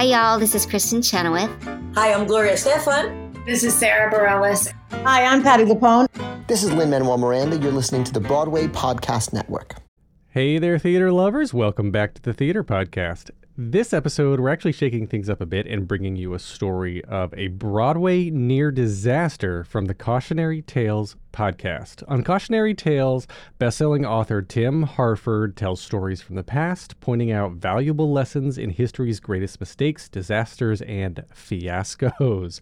Hi, y'all. This is Kristin Chenoweth. Hi, I'm Gloria Estefan. This is Sara Bareilles. Hi, I'm Patti LuPone. This is Lin Manuel Miranda. You're listening to the Broadway Podcast Network. Hey there, theater lovers. Welcome back to the Theater Podcast. This episode, we're actually shaking things up a bit and bringing you a story of a Broadway near disaster from the Cautionary Tales podcast. On Cautionary Tales, bestselling author Tim Harford tells stories from the past, pointing out valuable lessons in history's greatest mistakes, disasters, and fiascos.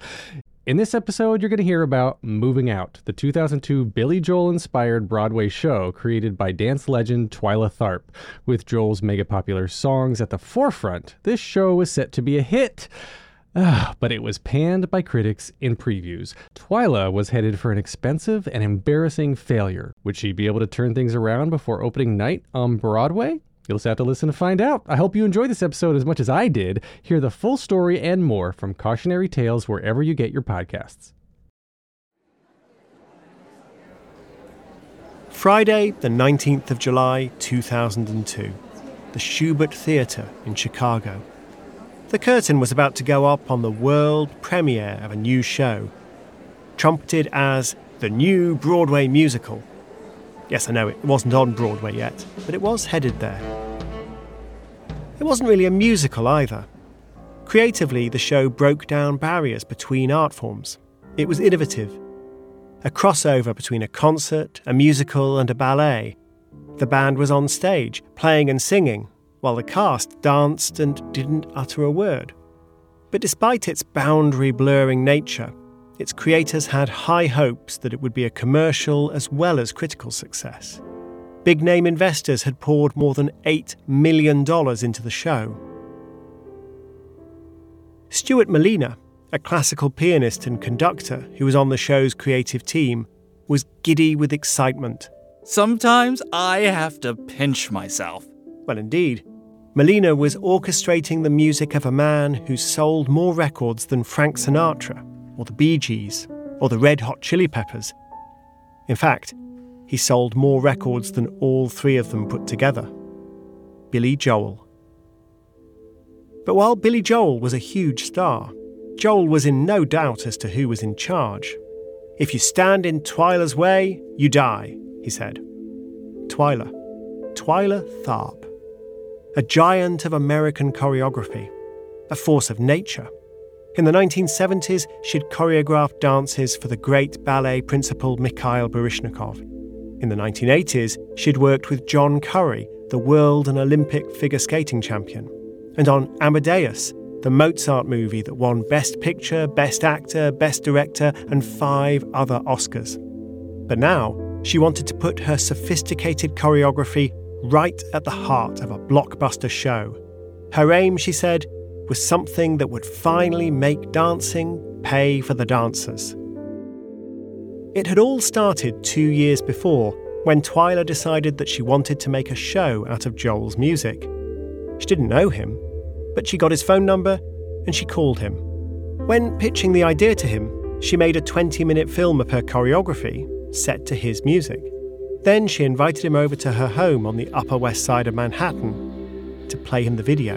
In this episode, you're going to hear about Movin' Out, the 2002 Billy Joel inspired Broadway show created by dance legend Twyla Tharp. With Joel's mega popular songs at the forefront, this show was set to be a hit. Ah, but it was panned by critics in previews. Twyla was headed for an expensive and embarrassing failure. Would she be able to turn things around before opening night on Broadway? You'll just have to listen to find out. I hope you enjoyed this episode as much as I did. Hear the full story and more from Cautionary Tales wherever you get your podcasts. Friday, the 19th of July, 2002. The Shubert Theatre in Chicago. The curtain was about to go up on the world premiere of a new show, trumpeted as the new Broadway musical. Yes, I know it wasn't on Broadway yet, but it was headed there. It wasn't really a musical either. Creatively, the show broke down barriers between art forms. It was innovative. A crossover between a concert, a musical, and a ballet. The band was on stage, playing and singing, while the cast danced and didn't utter a word. But despite its boundary blurring nature, its creators had high hopes that it would be a commercial as well as critical success. Big name investors had poured more than $8 million into the show. Stuart Malina, a classical pianist and conductor who was on the show's creative team, was giddy with excitement. Sometimes I have to pinch myself. Well, indeed. Malina was orchestrating the music of a man who sold more records than Frank Sinatra, or the Bee Gees, or the Red Hot Chili Peppers. In fact, he sold more records than all three of them put together Billy Joel. But while Billy Joel was a huge star, Joel was in no doubt as to who was in charge. If you stand in Twyla's way, you die, he said. Twyla. Twyla Tharp. A giant of American choreography, a force of nature. In the 1970s, she'd choreographed dances for the great ballet principal Mikhail Baryshnikov. In the 1980s, she'd worked with John Curry, the world and Olympic figure skating champion. And on Amadeus, the Mozart movie that won Best Picture, Best Actor, Best Director, and five other Oscars. But now, she wanted to put her sophisticated choreography right at the heart of a blockbuster show. Her aim, she said, was something that would finally make dancing pay for the dancers. It had all started two years before when Twyla decided that she wanted to make a show out of Joel's music. She didn't know him, but she got his phone number and she called him. When pitching the idea to him, she made a 20 minute film of her choreography set to his music. Then she invited him over to her home on the Upper West Side of Manhattan to play him the video.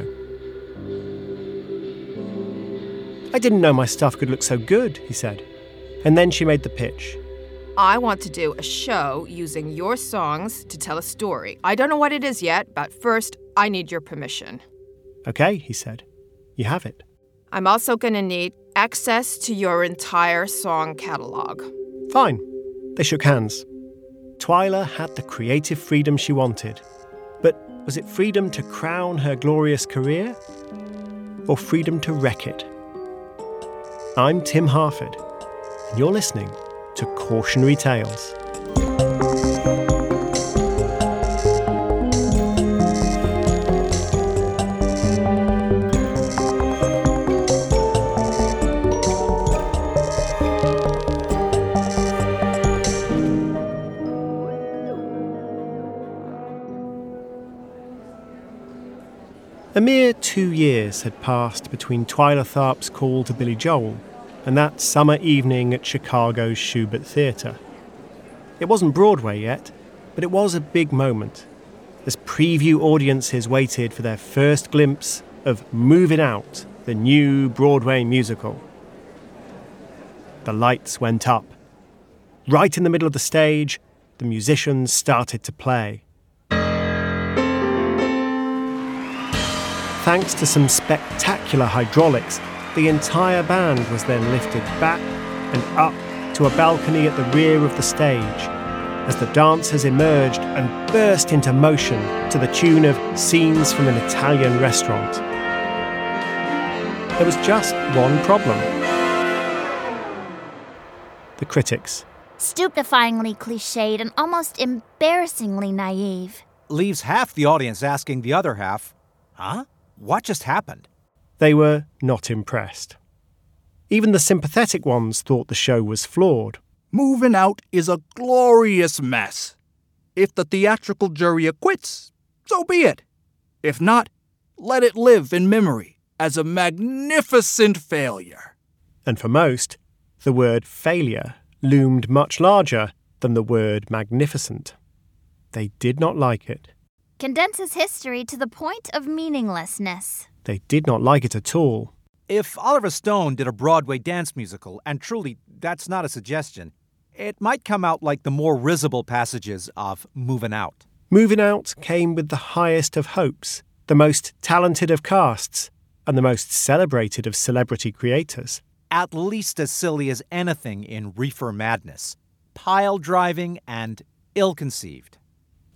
I didn't know my stuff could look so good, he said. And then she made the pitch. I want to do a show using your songs to tell a story. I don't know what it is yet, but first, I need your permission. Okay, he said. You have it. I'm also going to need access to your entire song catalog. Fine. They shook hands. Twyla had the creative freedom she wanted. But was it freedom to crown her glorious career? Or freedom to wreck it? I'm Tim Harford, you're listening to Cautionary Tales. A mere two years had passed between Twyla Tharp's call to Billy Joel and that summer evening at Chicago's Shubert Theatre. It wasn't Broadway yet, but it was a big moment as preview audiences waited for their first glimpse of Movin' Out the new Broadway musical. The lights went up. Right in the middle of the stage, the musicians started to play. Thanks to some spectacular hydraulics, the entire band was then lifted back and up to a balcony at the rear of the stage as the dancers emerged and burst into motion to the tune of Scenes from an Italian Restaurant. There was just one problem the critics. Stupefyingly cliched and almost embarrassingly naive. Leaves half the audience asking the other half, Huh? What just happened? They were not impressed. Even the sympathetic ones thought the show was flawed. Movin' Out is a glorious mess. If the theatrical jury acquits, so be it. If not, let it live in memory as a magnificent failure. And for most, the word failure loomed much larger than the word magnificent. They did not like it. Condenses history to the point of meaninglessness. They did not like it at all. If Oliver Stone did a Broadway dance musical, and truly that's not a suggestion, it might come out like the more risible passages of Movin' Out. Movin' Out came with the highest of hopes, the most talented of casts, and the most celebrated of celebrity creators. At least as silly as anything in Reefer Madness pile driving and ill conceived.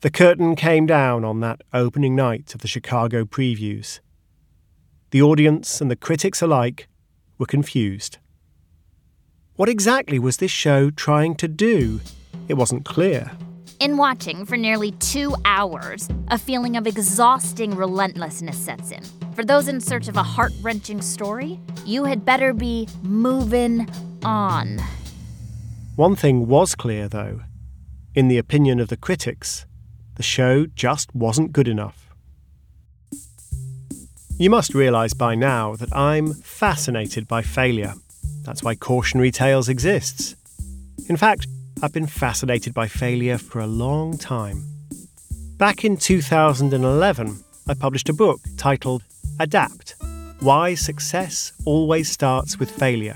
The curtain came down on that opening night of the Chicago previews. The audience and the critics alike were confused. What exactly was this show trying to do? It wasn't clear. In watching for nearly two hours, a feeling of exhausting relentlessness sets in. For those in search of a heart wrenching story, you had better be moving on. One thing was clear, though. In the opinion of the critics, the show just wasn't good enough. You must realise by now that I'm fascinated by failure. That's why Cautionary Tales exists. In fact, I've been fascinated by failure for a long time. Back in 2011, I published a book titled Adapt Why Success Always Starts with Failure.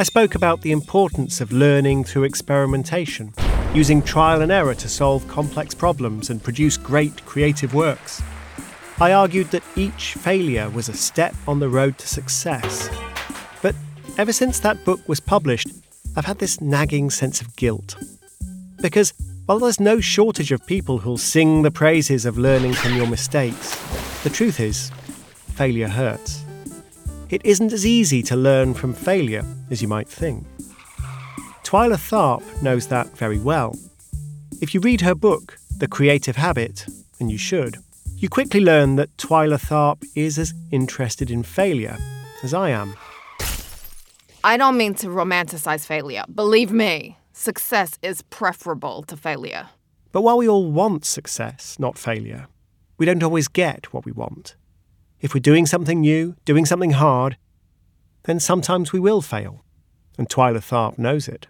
I spoke about the importance of learning through experimentation, using trial and error to solve complex problems and produce great creative works. I argued that each failure was a step on the road to success. But ever since that book was published, I've had this nagging sense of guilt. Because while there's no shortage of people who'll sing the praises of learning from your mistakes, the truth is, failure hurts. It isn't as easy to learn from failure as you might think. Twyla Tharp knows that very well. If you read her book, The Creative Habit, and you should, you quickly learn that Twyla Tharp is as interested in failure as I am. I don't mean to romanticize failure. Believe me, success is preferable to failure. But while we all want success, not failure, we don't always get what we want. If we're doing something new, doing something hard, then sometimes we will fail. And Twyla Tharp knows it.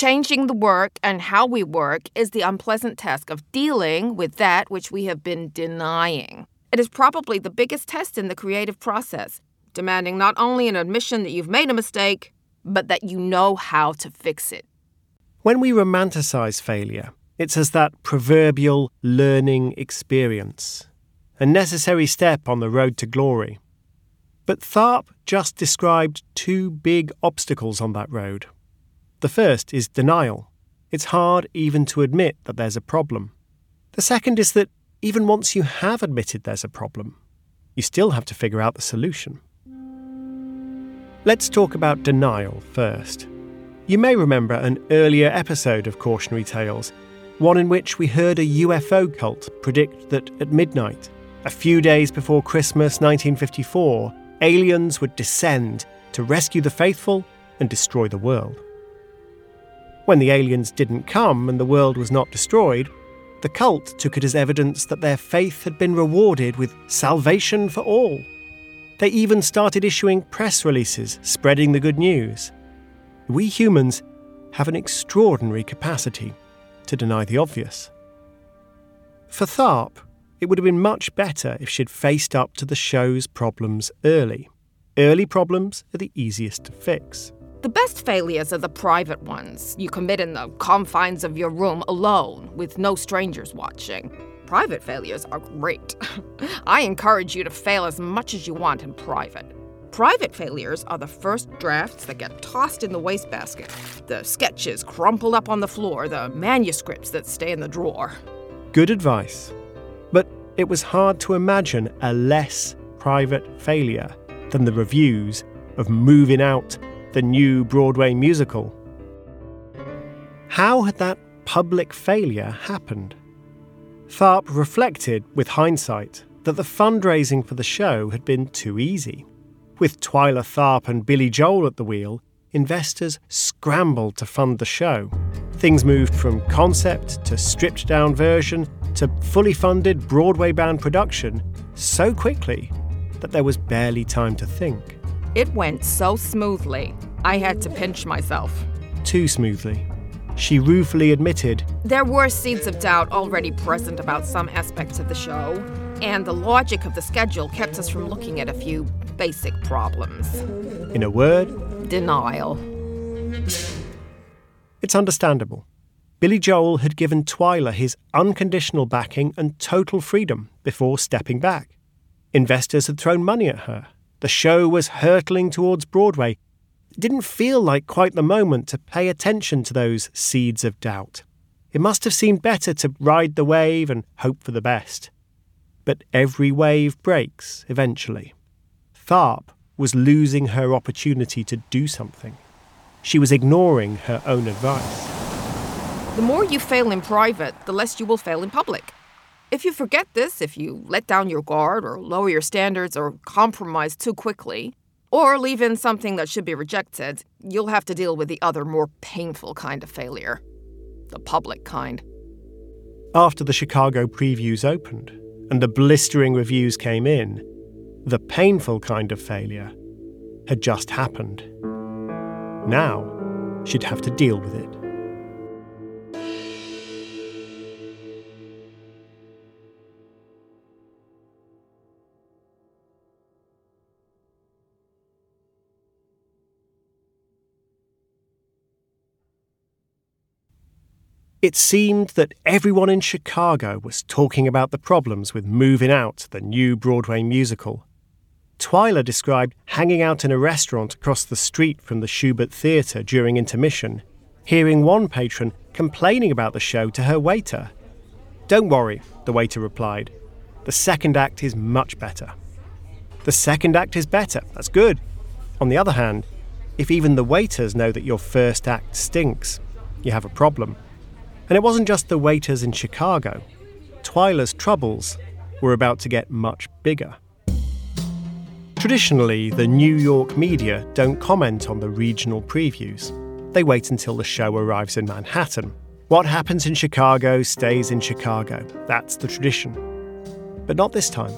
Changing the work and how we work is the unpleasant task of dealing with that which we have been denying. It is probably the biggest test in the creative process, demanding not only an admission that you've made a mistake, but that you know how to fix it. When we romanticize failure, it's as that proverbial learning experience, a necessary step on the road to glory. But Tharp just described two big obstacles on that road. The first is denial. It's hard even to admit that there's a problem. The second is that even once you have admitted there's a problem, you still have to figure out the solution. Let's talk about denial first. You may remember an earlier episode of Cautionary Tales, one in which we heard a UFO cult predict that at midnight, a few days before Christmas 1954, aliens would descend to rescue the faithful and destroy the world. When the aliens didn't come and the world was not destroyed, the cult took it as evidence that their faith had been rewarded with salvation for all. They even started issuing press releases spreading the good news. We humans have an extraordinary capacity to deny the obvious. For Tharp, it would have been much better if she'd faced up to the show's problems early. Early problems are the easiest to fix. The best failures are the private ones you commit in the confines of your room alone with no strangers watching. Private failures are great. I encourage you to fail as much as you want in private. Private failures are the first drafts that get tossed in the wastebasket, the sketches crumpled up on the floor, the manuscripts that stay in the drawer. Good advice. But it was hard to imagine a less private failure than the reviews of Movin' Out the new Broadway musical. How had that public failure happened? Tharp reflected, with hindsight, that the fundraising for the show had been too easy. With Twyla Tharp and Billy Joel at the wheel, investors scrambled to fund the show. Things moved from concept to stripped down version to fully funded Broadway bound production so quickly that there was barely time to think. It went so smoothly, I had to pinch myself. Too smoothly. She ruefully admitted There were seeds of doubt already present about some aspects of the show, and the logic of the schedule kept us from looking at a few basic problems. In a word, denial. It's understandable. Billy Joel had given Twyla his unconditional backing and total freedom before stepping back. Investors had thrown money at her, the show was hurtling towards Broadway. It didn't feel like quite the moment to pay attention to those seeds of doubt. It must have seemed better to ride the wave and hope for the best. But every wave breaks eventually. Tharp was losing her opportunity to do something. She was ignoring her own advice. The more you fail in private, the less you will fail in public. If you forget this, if you let down your guard or lower your standards or compromise too quickly, or leave in something that should be rejected, you'll have to deal with the other, more painful kind of failure the public kind. After the Chicago previews opened and the blistering reviews came in, the painful kind of failure had just happened. Now, she'd have to deal with it. It seemed that everyone in Chicago was talking about the problems with Movin' Out the new Broadway musical. Twyla described hanging out in a restaurant across the street from the Shubert Theatre during intermission, hearing one patron complaining about the show to her waiter. Don't worry, the waiter replied. The second act is much better. The second act is better, that's good. On the other hand, if even the waiters know that your first act stinks, you have a problem. And it wasn't just the waiters in Chicago. Twyla's troubles were about to get much bigger. Traditionally, the New York media don't comment on the regional previews. They wait until the show arrives in Manhattan. What happens in Chicago stays in Chicago. That's the tradition. But not this time.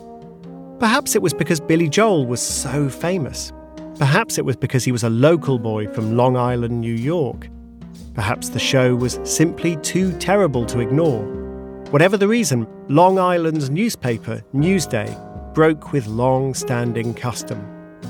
Perhaps it was because Billy Joel was so famous. Perhaps it was because he was a local boy from Long Island, New York, Perhaps the show was simply too terrible to ignore. Whatever the reason, Long Island's newspaper, Newsday, broke with long standing custom.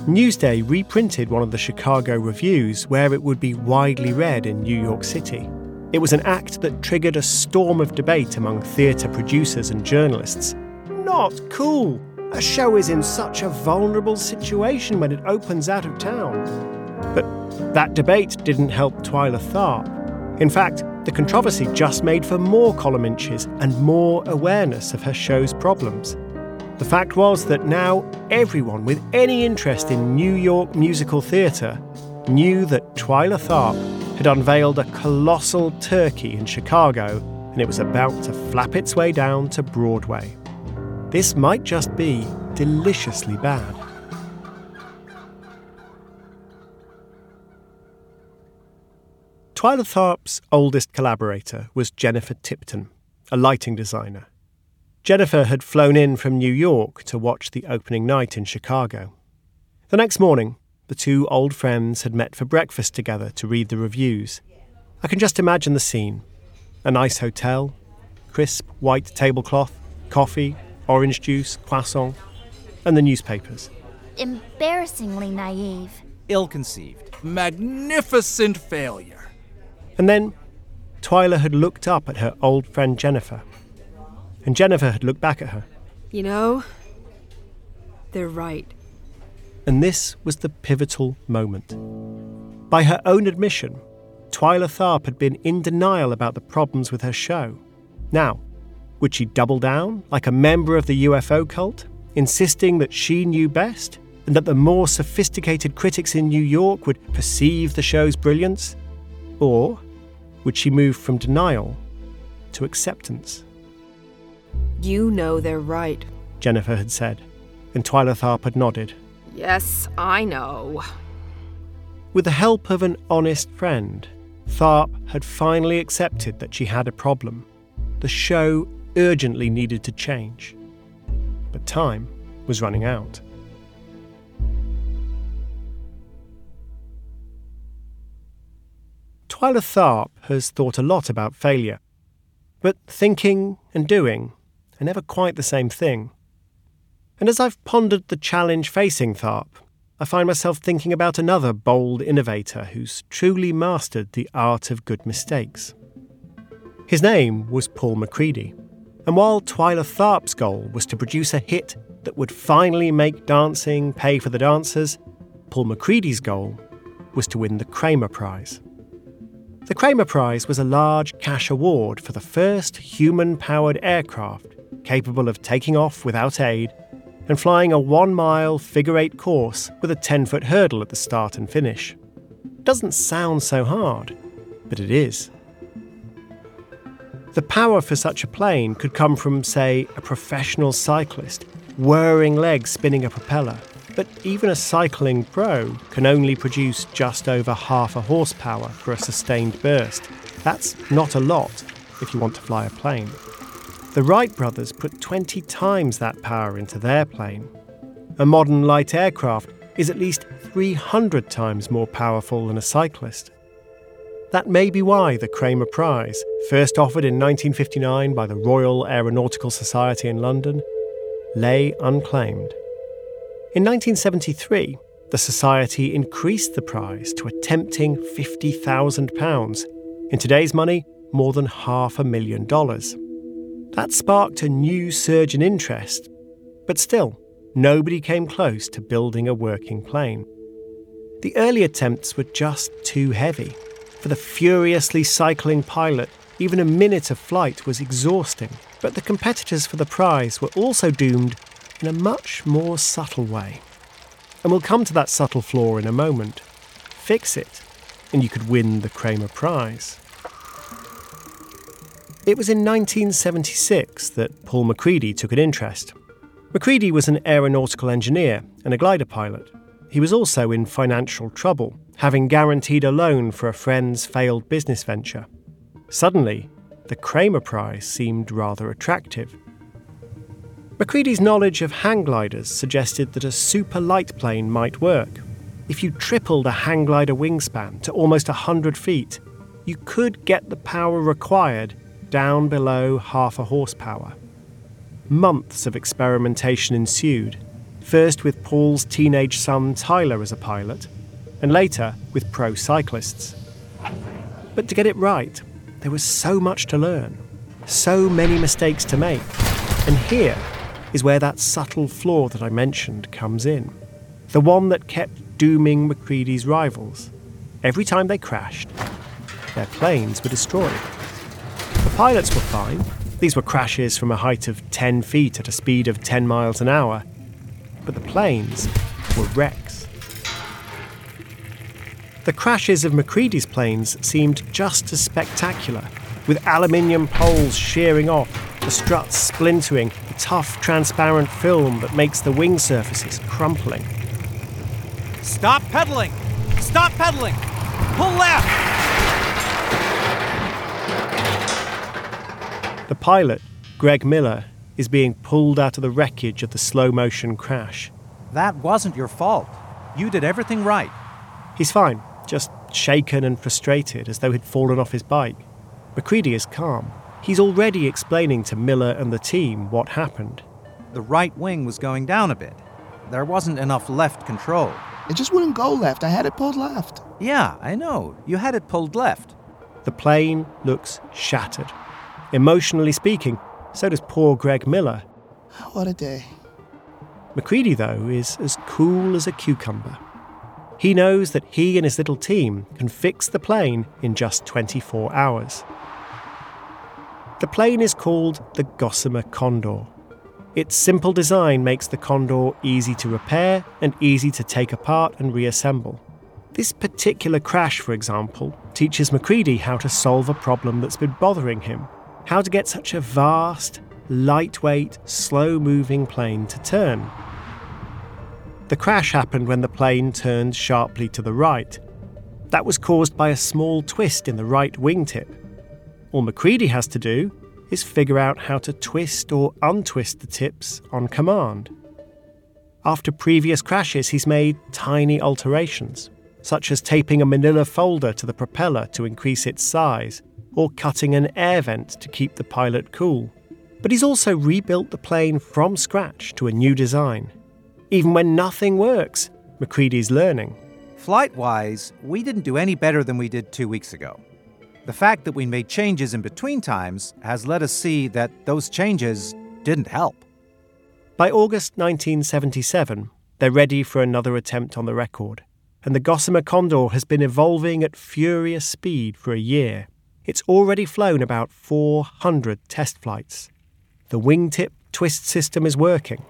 Newsday reprinted one of the Chicago reviews where it would be widely read in New York City. It was an act that triggered a storm of debate among theatre producers and journalists. Not cool! A show is in such a vulnerable situation when it opens out of town. But that debate didn't help Twyla Tharp. In fact, the controversy just made for more column inches and more awareness of her show's problems. The fact was that now everyone with any interest in New York musical theatre knew that Twyla Tharp had unveiled a colossal turkey in Chicago and it was about to flap its way down to Broadway. This might just be deliciously bad. Twyla Tharp's oldest collaborator was Jennifer Tipton, a lighting designer. Jennifer had flown in from New York to watch the opening night in Chicago. The next morning, the two old friends had met for breakfast together to read the reviews. I can just imagine the scene a nice hotel, crisp white tablecloth, coffee, orange juice, croissant, and the newspapers. Embarrassingly naive. Ill conceived. Magnificent failure. And then Twyla had looked up at her old friend Jennifer. And Jennifer had looked back at her. You know, they're right. And this was the pivotal moment. By her own admission, Twyla Tharp had been in denial about the problems with her show. Now, would she double down like a member of the UFO cult, insisting that she knew best and that the more sophisticated critics in New York would perceive the show's brilliance? Or would she move from denial to acceptance? You know they're right. Jennifer had said, and Twyla Tharp had nodded. Yes, I know. With the help of an honest friend, Tharp had finally accepted that she had a problem. The show urgently needed to change. But time was running out. Twyla Tharp has thought a lot about failure. But thinking and doing are never quite the same thing. And as I've pondered the challenge facing Tharp, I find myself thinking about another bold innovator who's truly mastered the art of good mistakes. His name was Paul MacCready, and while Twyla Tharp's goal was to produce a hit that would finally make dancing pay for the dancers, Paul MacCready's goal was to win the Kremer Prize. The Kremer Prize was a large cash award for the first human powered aircraft capable of taking off without aid and flying a one mile figure eight course with a 10 foot hurdle at the start and finish. Doesn't sound so hard, but it is. The power for such a plane could come from, say, a professional cyclist, whirring legs spinning a propeller. But even a cycling pro can only produce just over half a horsepower for a sustained burst. That's not a lot if you want to fly a plane. The Wright brothers put 20 times that power into their plane. A modern light aircraft is at least 300 times more powerful than a cyclist. That may be why the Kremer Prize, first offered in 1959 by the Royal Aeronautical Society in London, lay unclaimed. In 1973, the Society increased the prize to a tempting £50,000. In today's money, more than half a million dollars. That sparked a new surge in interest, but still, nobody came close to building a working plane. The early attempts were just too heavy. For the furiously cycling pilot, even a minute of flight was exhausting. But the competitors for the prize were also doomed in a much more subtle way. And we'll come to that subtle flaw in a moment. Fix it, and you could win the Kremer Prize. It was in 1976 that Paul MacCready took an interest. MacCready was an aeronautical engineer and a glider pilot. He was also in financial trouble, having guaranteed a loan for a friend's failed business venture. Suddenly, the Kremer Prize seemed rather attractive. MacCready's knowledge of hang gliders suggested that a super light plane might work. If you tripled a hang glider wingspan to almost 100 feet, you could get the power required down below half a horsepower. Months of experimentation ensued, first with Paul's teenage son Tyler as a pilot, and later with pro cyclists. But to get it right, there was so much to learn, so many mistakes to make, and here is where that subtle flaw that I mentioned comes in. The one that kept dooming MacCready's rivals. Every time they crashed, their planes were destroyed. The pilots were fine. These were crashes from a height of 10 feet at a speed of 10 miles an hour. But the planes were wrecks. The crashes of MacCready's planes seemed just as spectacular, with aluminium poles shearing off, the struts splintering, the tough, transparent film that makes the wing surfaces crumpling. Stop pedaling! Stop pedaling! Pull left! The pilot, Greg Miller, is being pulled out of the wreckage of the slow motion crash. That wasn't your fault. You did everything right. He's fine, just shaken and frustrated as though he'd fallen off his bike. MacCready is calm. He's already explaining to Miller and the team what happened. the right wing was going down a bit. There wasn't enough left control. It just wouldn't go left. I had it pulled left. Yeah, I know. You had it pulled left. The plane looks shattered. Emotionally speaking, so does poor Greg Miller. What a day. MacCready, though, is as cool as a cucumber. He knows that he and his little team can fix the plane in just 24 hours. The plane is called the Gossamer Condor. Its simple design makes the Condor easy to repair and easy to take apart and reassemble. This particular crash, for example, teaches MacCready how to solve a problem that's been bothering him. How to get such a vast, lightweight, slow moving plane to turn. The crash happened when the plane turned sharply to the right. That was caused by a small twist in the right wingtip. All MacCready has to do is figure out how to twist or untwist the tips on command. After previous crashes, he's made tiny alterations, such as taping a manila folder to the propeller to increase its size, or cutting an air vent to keep the pilot cool. But he's also rebuilt the plane from scratch to a new design. Even when nothing works, MacCready's learning. Flight wise, we didn't do any better than we did two weeks ago. The fact that we made changes in between times has let us see that those changes didn't help. By August 1977, they're ready for another attempt on the record, and the Gossamer Condor has been evolving at furious speed for a year. It's already flown about 400 test flights. The wingtip twist system is working.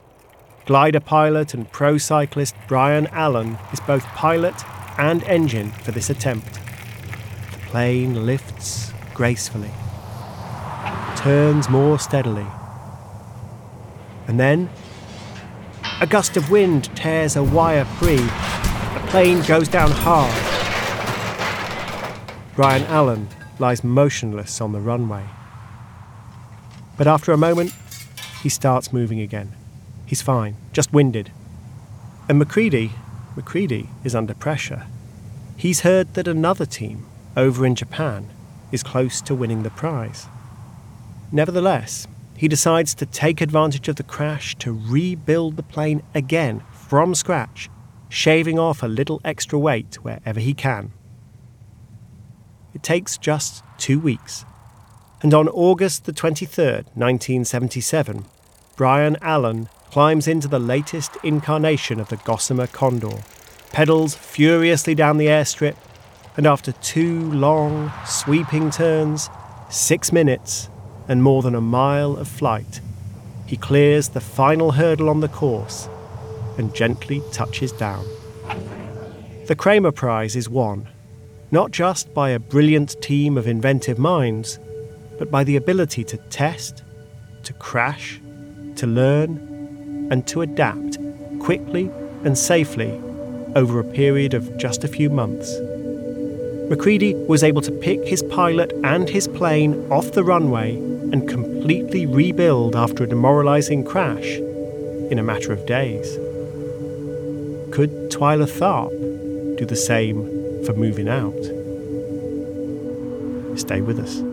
Glider pilot and pro cyclist Bryan Allen is both pilot and engine for this attempt plane lifts gracefully, turns more steadily. And then, a gust of wind tears a wire free. The plane goes down hard. Bryan Allen lies motionless on the runway. But after a moment, he starts moving again. He's fine, just winded. And MacCready, MacCready is under pressure. He's heard that another team, over in Japan, is close to winning the prize. Nevertheless, he decides to take advantage of the crash to rebuild the plane again from scratch, shaving off a little extra weight wherever he can. It takes just two weeks, and on August the 23rd, 1977, Bryan Allen climbs into the latest incarnation of the Gossamer Condor, pedals furiously down the airstrip, and after two long, sweeping turns, six minutes, and more than a mile of flight, he clears the final hurdle on the course and gently touches down. The Kremer Prize is won, not just by a brilliant team of inventive minds, but by the ability to test, to crash, to learn, and to adapt quickly and safely over a period of just a few months. MacCready was able to pick his pilot and his plane off the runway and completely rebuild after a demoralizing crash in a matter of days. Could Twyla Tharp do the same for Movin' Out? Stay with us.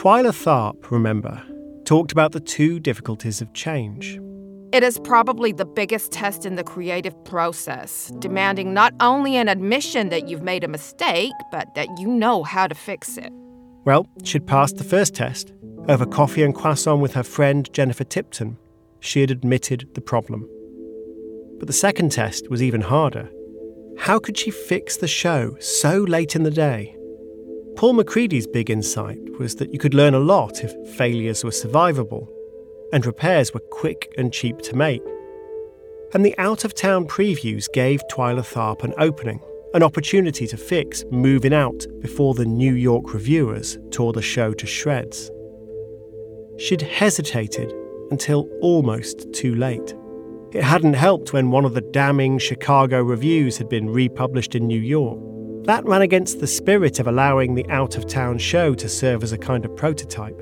Twyla Tharp, remember, talked about the two difficulties of change. It is probably the biggest test in the creative process, demanding not only an admission that you've made a mistake, but that you know how to fix it. Well, she'd passed the first test. Over coffee and croissant with her friend Jennifer Tipton, she had admitted the problem. But the second test was even harder. How could she fix the show so late in the day? Paul MacCready's big insight was that you could learn a lot if failures were survivable and repairs were quick and cheap to make. And the out of town previews gave Twyla Tharp an opening, an opportunity to fix Movin' Out before the New York reviewers tore the show to shreds. She'd hesitated until almost too late. It hadn't helped when one of the damning Chicago reviews had been republished in New York. That ran against the spirit of allowing the out of town show to serve as a kind of prototype.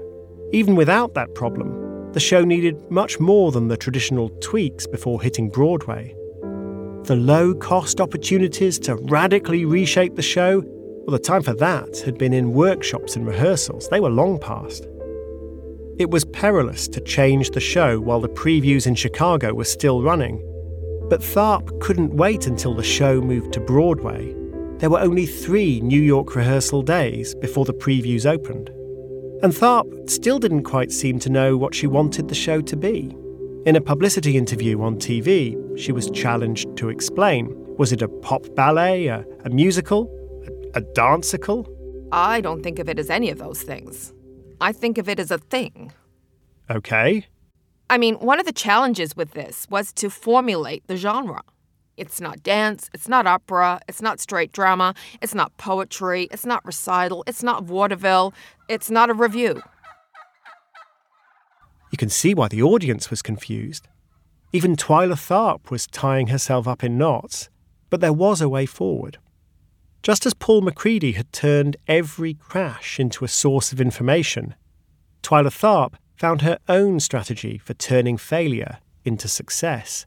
Even without that problem, the show needed much more than the traditional tweaks before hitting Broadway. The low cost opportunities to radically reshape the show, well, the time for that had been in workshops and rehearsals. They were long past. It was perilous to change the show while the previews in Chicago were still running. But Tharp couldn't wait until the show moved to Broadway. There were only three New York rehearsal days before the previews opened. And Tharp still didn't quite seem to know what she wanted the show to be. In a publicity interview on TV, she was challenged to explain was it a pop ballet, a, a musical, a, a danceicle? I don't think of it as any of those things. I think of it as a thing. Okay. I mean, one of the challenges with this was to formulate the genre. It's not dance, it's not opera, it's not straight drama, it's not poetry, it's not recital, it's not vaudeville, it's not a revue. You can see why the audience was confused. Even Twyla Tharp was tying herself up in knots, but there was a way forward. Just as Paul MacCready had turned every crash into a source of information, Twyla Tharp found her own strategy for turning failure into success.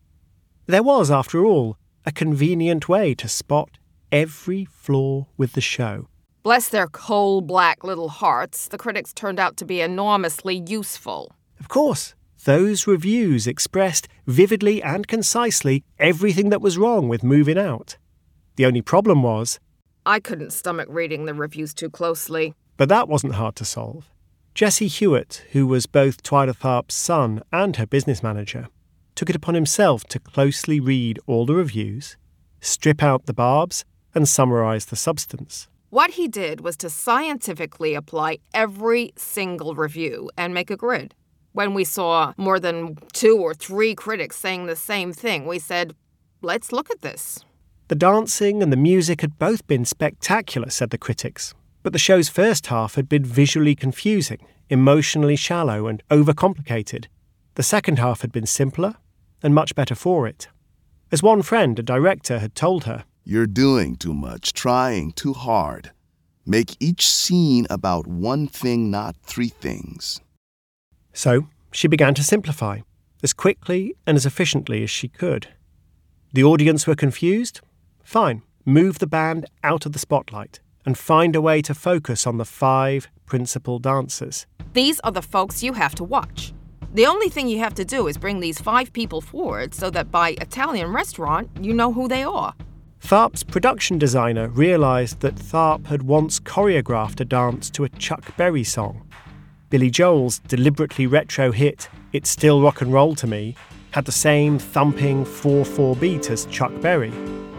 There was, after all, a convenient way to spot every flaw with the show. Bless their coal black little hearts, the critics turned out to be enormously useful. Of course, those reviews expressed vividly and concisely everything that was wrong with Movin' Out. The only problem was. I couldn't stomach reading the reviews too closely. But that wasn't hard to solve. Jesse Hewitt, who was both Twyla Tharp's son and her business manager, took it upon himself to closely read all the reviews, strip out the barbs, and summarize the substance. What he did was to scientifically apply every single review and make a grid. When we saw more than two or three critics saying the same thing, we said, let's look at this. The dancing and the music had both been spectacular, said the critics, but the show's first half had been visually confusing, emotionally shallow, and overcomplicated. The second half had been simpler and much better for it. As one friend, a director, had told her, You're doing too much, trying too hard. Make each scene about one thing, not three things. So she began to simplify, as quickly and as efficiently as she could. The audience were confused? Fine, move the band out of the spotlight and find a way to focus on the five principal dancers. These are the folks you have to watch. The only thing you have to do is bring these five people forward so that by Italian restaurant, you know who they are. Tharp's production designer realised that Tharp had once choreographed a dance to a Chuck Berry song. Billy Joel's deliberately retro hit, It's Still Rock and Roll to Me, had the same thumping 4 4 beat as Chuck Berry.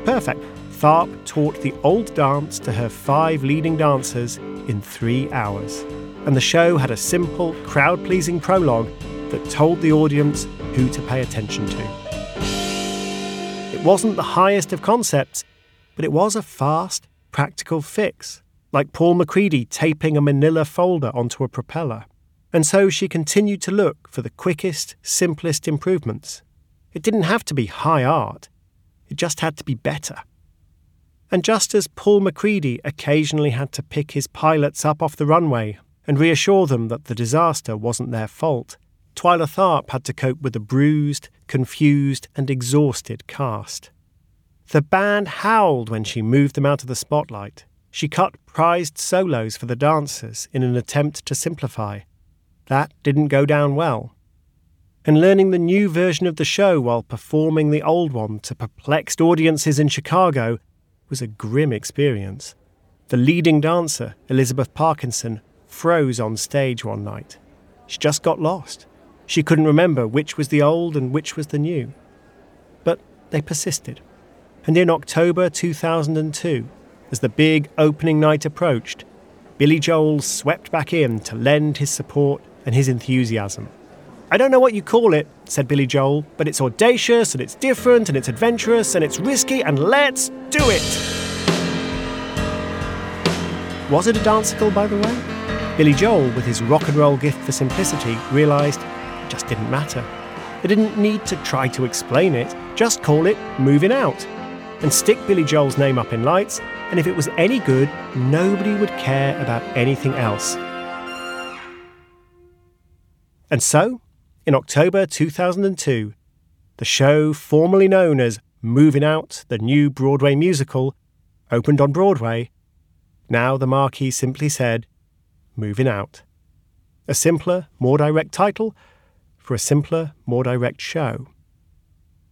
Perfect. Tharp taught the old dance to her five leading dancers in three hours. And the show had a simple, crowd pleasing prologue that told the audience who to pay attention to. It wasn't the highest of concepts, but it was a fast, practical fix, like Paul MacCready taping a manila folder onto a propeller. And so she continued to look for the quickest, simplest improvements. It didn't have to be high art, it just had to be better. And just as Paul MacCready occasionally had to pick his pilots up off the runway and reassure them that the disaster wasn't their fault, Twyla Tharp had to cope with a bruised, confused, and exhausted cast. The band howled when she moved them out of the spotlight. She cut prized solos for the dancers in an attempt to simplify. That didn't go down well. And learning the new version of the show while performing the old one to perplexed audiences in Chicago was a grim experience. The leading dancer, Elizabeth Parkinson, froze on stage one night. She just got lost. She couldn't remember which was the old and which was the new. But they persisted. And in October 2002, as the big opening night approached, Billy Joel swept back in to lend his support and his enthusiasm. I don't know what you call it, said Billy Joel, but it's audacious and it's different and it's adventurous and it's risky and let's do it! Was it a danceicle, by the way? Billy Joel, with his rock and roll gift for simplicity, realised just didn't matter. They didn't need to try to explain it, just call it Movin' Out. And stick Billy Joel's name up in lights, and if it was any good, nobody would care about anything else. And so, in October 2002, the show formerly known as Movin' Out, the new Broadway musical, opened on Broadway, now the marquee simply said, Movin' Out. A simpler, more direct title for a simpler, more direct show.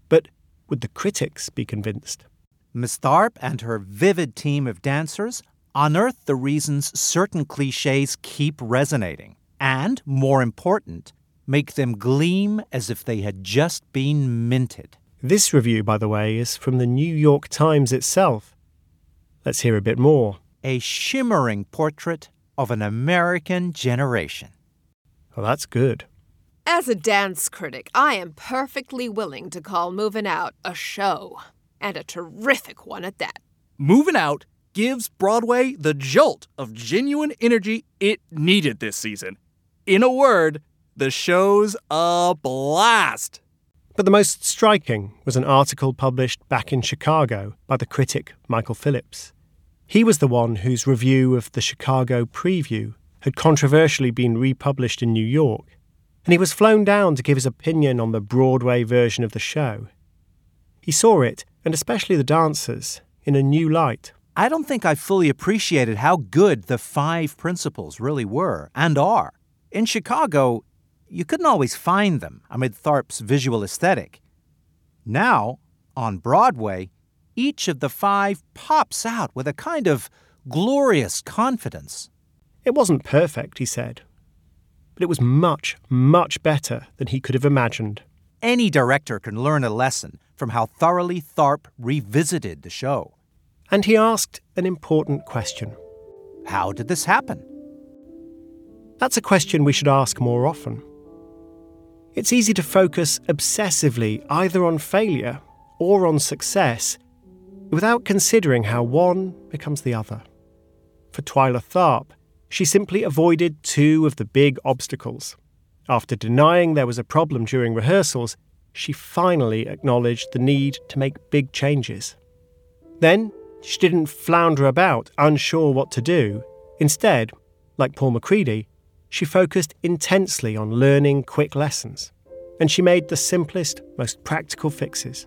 But would the critics be convinced? Miss Tharp and her vivid team of dancers unearth the reasons certain cliches keep resonating, and, more important, make them gleam as if they had just been minted. This review, by the way, is from the New York Times itself. Let's hear a bit more. A shimmering portrait of an American generation. Well, that's good. As a dance critic, I am perfectly willing to call Movin' Out a show, and a terrific one at that. Movin' Out gives Broadway the jolt of genuine energy it needed this season. In a word, the show's a blast. But the most striking was an article published back in Chicago by the critic Michael Phillips. He was the one whose review of the Chicago preview had controversially been republished in New York, and he was flown down to give his opinion on the Broadway version of the show. He saw it, and especially the dancers, in a new light. I don't think I fully appreciated how good the five principals really were and are. In Chicago, you couldn't always find them amid Tharp's visual aesthetic. Now, on Broadway, each of the five pops out with a kind of glorious confidence. It wasn't perfect, he said, but it was much, much better than he could have imagined. Any director can learn a lesson from how thoroughly Tharp revisited the show. And he asked an important question How did this happen? That's a question we should ask more often. It's easy to focus obsessively either on failure or on success without considering how one becomes the other. For Twyla Tharp, she simply avoided two of the big obstacles. After denying there was a problem during rehearsals, she finally acknowledged the need to make big changes. Then, she didn't flounder about, unsure what to do. Instead, like Paul MacCready, she focused intensely on learning quick lessons, and she made the simplest, most practical fixes.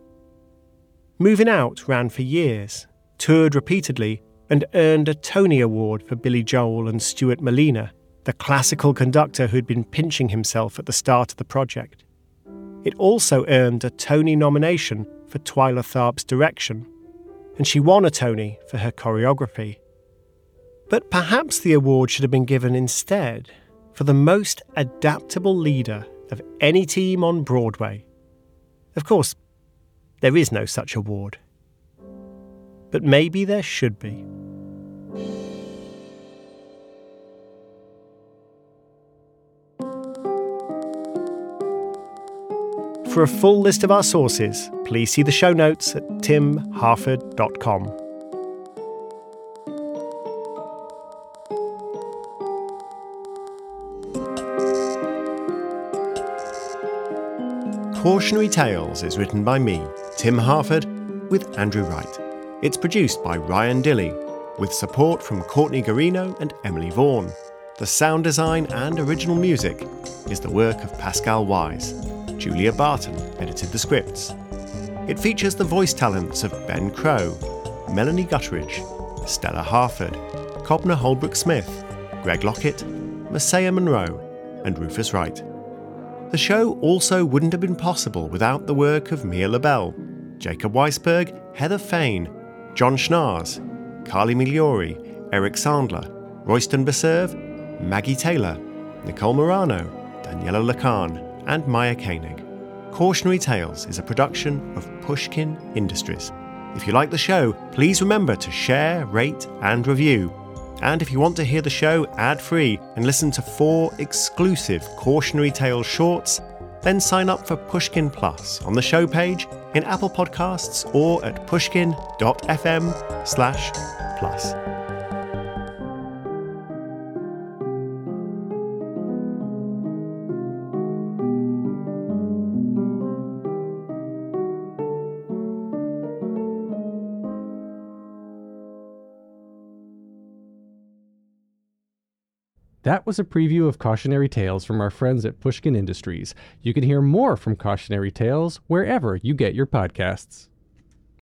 Movin' Out ran for years, toured repeatedly, and earned a Tony Award for Billy Joel and Stuart Malina, the classical conductor who'd been pinching himself at the start of the project. It also earned a Tony nomination for Twyla Tharp's direction, and she won a Tony for her choreography. But perhaps the award should have been given instead for the most adaptable leader of any team on Broadway. Of course, there is no such award. But maybe there should be. For a full list of our sources, please see the show notes at timharford.com. Cautionary Tales is written by me, Tim Harford, with Andrew Wright. It's produced by Ryan Dilley, with support from Courtney Guarino and Emily Vaughan. The sound design and original music is the work of Pascal Wyse. Julia Barton edited the scripts. It features the voice talents of Ben Crowe, Melanie Gutteridge, Stella Harford, Kobna Holdbrook Smith, Greg Lockett, Messiah Monroe, and Rufus Wright. The show also wouldn't have been possible without the work of Mia LaBelle, Jacob Weisberg, Heather Fain, John Schnaars, Carly Migliori, Eric Sandler, Royston Beserve, Maggie Taylor, Nicole Morano, Daniela Lakhan, and Maya Koenig. Cautionary Tales is a production of Pushkin Industries. If you like the show, please remember to share, rate, and review. And if you want to hear the show ad free and listen to four exclusive Cautionary Tales shorts, then sign up for Pushkin Plus on the show page in Apple Podcasts or at pushkin.fm slash plus. That was a preview of Cautionary Tales from our friends at Pushkin Industries. You can hear more from Cautionary Tales wherever you get your podcasts.